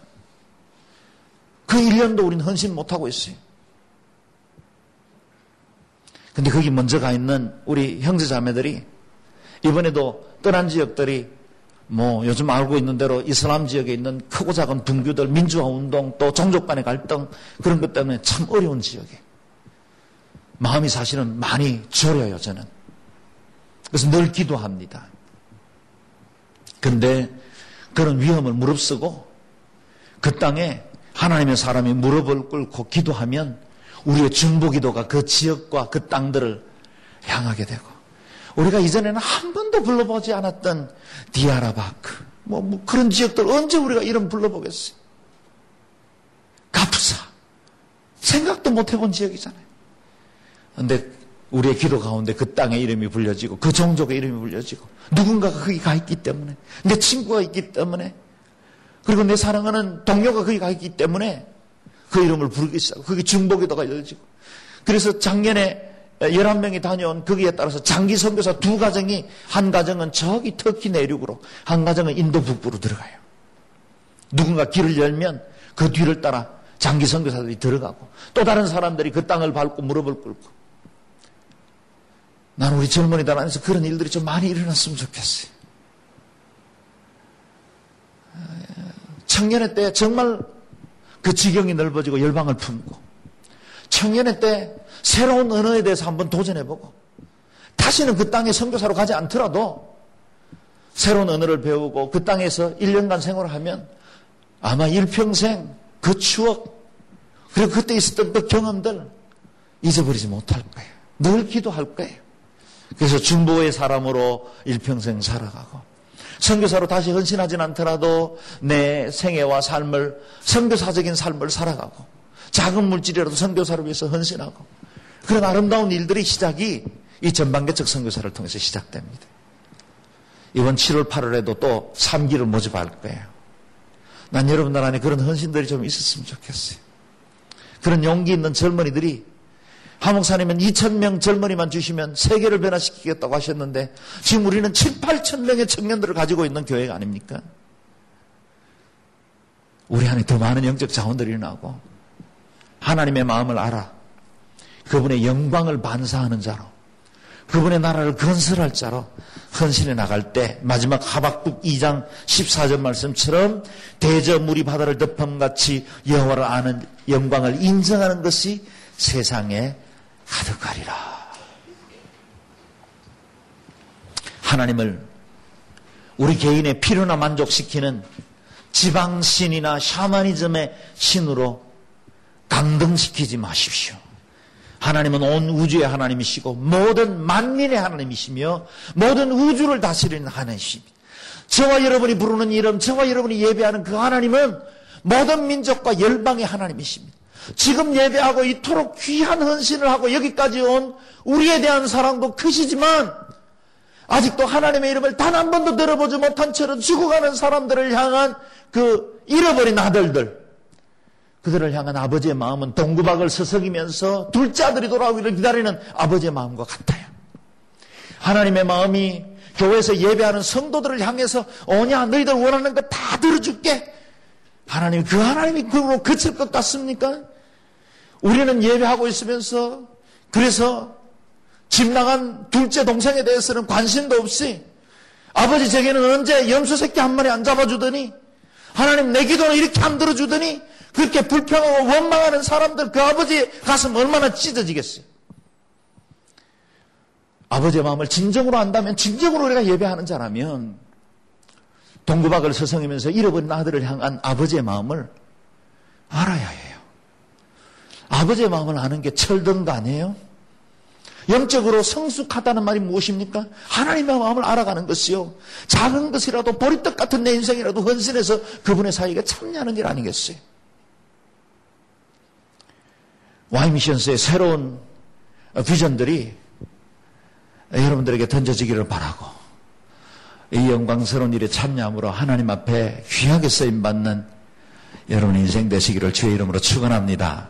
그 1년도 우리는 헌신 못하고 있어요. 근데 거기 먼저 가 있는 우리 형제 자매들이 이번에도 떠난 지역들이 뭐 요즘 알고 있는 대로 이슬람 지역에 있는 크고 작은 분규들, 민주화 운동, 또 종족 간의 갈등 그런 것 때문에 참 어려운 지역에 마음이 사실은 많이 저려요 저는. 그래서 늘 기도합니다. 근데 그런 위험을 무릅쓰고 그 땅에 하나님의 사람이 무릎을 꿇고 기도하면 우리의 중보 기도가 그 지역과 그 땅들을 향하게 되고 우리가 이전에는 한 번도 불러보지 않았던 디아라바크 뭐, 뭐 그런 지역들 언제 우리가 이름 불러보겠어요? 가프사 생각도 못 해본 지역이잖아요. 근데 우리의 기도 가운데 그 땅의 이름이 불려지고 그 종족의 이름이 불려지고 누군가가 거기 가 있기 때문에 내 친구가 있기 때문에 그리고 내 사랑하는 동료가 거기 가 있기 때문에 그 이름을 부르기 시작하고 그게 중보기도가 열지고 그래서 작년에 11명이 다녀온 거기에 따라서 장기 선교사 두 가정이 한 가정은 저기 터키 내륙으로 한 가정은 인도 북부로 들어가요. 누군가 길을 열면 그 뒤를 따라 장기 선교사들이 들어가고 또 다른 사람들이 그 땅을 밟고 무릎을 꿇고 나는 우리 젊은이들 안에서 그런 일들이 좀 많이 일어났으면 좋겠어요. 청년의 때 정말 그 지경이 넓어지고 열방을 품고 청년의 때 새로운 언어에 대해서 한번 도전해보고 다시는 그 땅에 선교사로 가지 않더라도 새로운 언어를 배우고 그 땅에서 1년간 생활을 하면 아마 일평생 그 추억 그리고 그때 있었던 그 경험들 잊어버리지 못할 거예요. 늘 기도할 거예요. 그래서 중보의 사람으로 일평생 살아가고 선교사로 다시 헌신하진 않더라도 내 생애와 삶을 선교사적인 삶을 살아가고 작은 물질이라도 선교사를 위해서 헌신하고 그런 아름다운 일들의 시작이 이 전반개척 선교사를 통해서 시작됩니다. 이번 7월 8월에도 또 3기를 모집할 거예요. 난 여러분들 안에 그런 헌신들이 좀 있었으면 좋겠어요. 그런 용기 있는 젊은이들이 하 목사님은 2천명 젊은이만 주시면 세계를 변화시키겠다고 하셨는데 지금 우리는 7, 8천 명의 청년들을 가지고 있는 교회가 아닙니까? 우리 안에 더 많은 영적 자원들이 일어나고 하나님의 마음을 알아 그분의 영광을 반사하는 자로 그분의 나라를 건설할 자로 헌신해 나갈 때 마지막 하박국 2장 14절 말씀처럼 대저 물이 바다를 덮음같이 여호와를 아는 영광을 인정하는 것이 세상의 가득하리라. 하나님을 우리 개인의 필요나 만족시키는 지방신이나 샤머니즘의 신으로 강등시키지 마십시오. 하나님은 온 우주의 하나님이시고 모든 만민의 하나님이시며 모든 우주를 다스리는 하나님이십니다. 저와 여러분이 부르는 이름, 저와 여러분이 예배하는 그 하나님은 모든 민족과 열방의 하나님이십니다. 지금 예배하고 이토록 귀한 헌신을 하고 여기까지 온 우리에 대한 사랑도 크시지만 아직도 하나님의 이름을 단 한 번도 들어보지 못한 채로 죽어가는 사람들을 향한 그 잃어버린 아들들 그들을 향한 아버지의 마음은 동구박을 서석이면서 둘째 아들이 돌아오기를 기다리는 아버지의 마음과 같아요. 하나님의 마음이 교회에서 예배하는 성도들을 향해서 오냐 너희들 원하는 거 다 들어줄게. 하나님 그 하나님이 그로 그칠 것 같습니까? 우리는 예배하고 있으면서 그래서 집 나간 둘째 동생에 대해서는 관심도 없이 아버지 제게는 언제 염소 새끼 한 마리 안 잡아주더니 하나님 내 기도는 이렇게 안 들어주더니 그렇게 불평하고 원망하는 사람들 그 아버지 가슴 얼마나 찢어지겠어요. 아버지의 마음을 진정으로 안다면 진정으로 우리가 예배하는 자라면 동구박을 서성이면서 잃어버린 아들을 향한 아버지의 마음을 알아야 해요. 아버지의 마음을 아는 게 철든 거 아니에요? 영적으로 성숙하다는 말이 무엇입니까? 하나님의 마음을 알아가는 것이요. 작은 것이라도 보리떡 같은 내 인생이라도 헌신해서 그분의 사이에 참여하는 일 아니겠어요? 와이미션스의 새로운 비전들이 여러분들에게 던져지기를 바라고 이 영광스러운 일에 참여함으로 하나님 앞에 귀하게 쓰임받는 여러분의 인생 되시기를 주의 이름으로 축원합니다.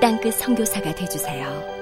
땅끝 성교사가 되주세요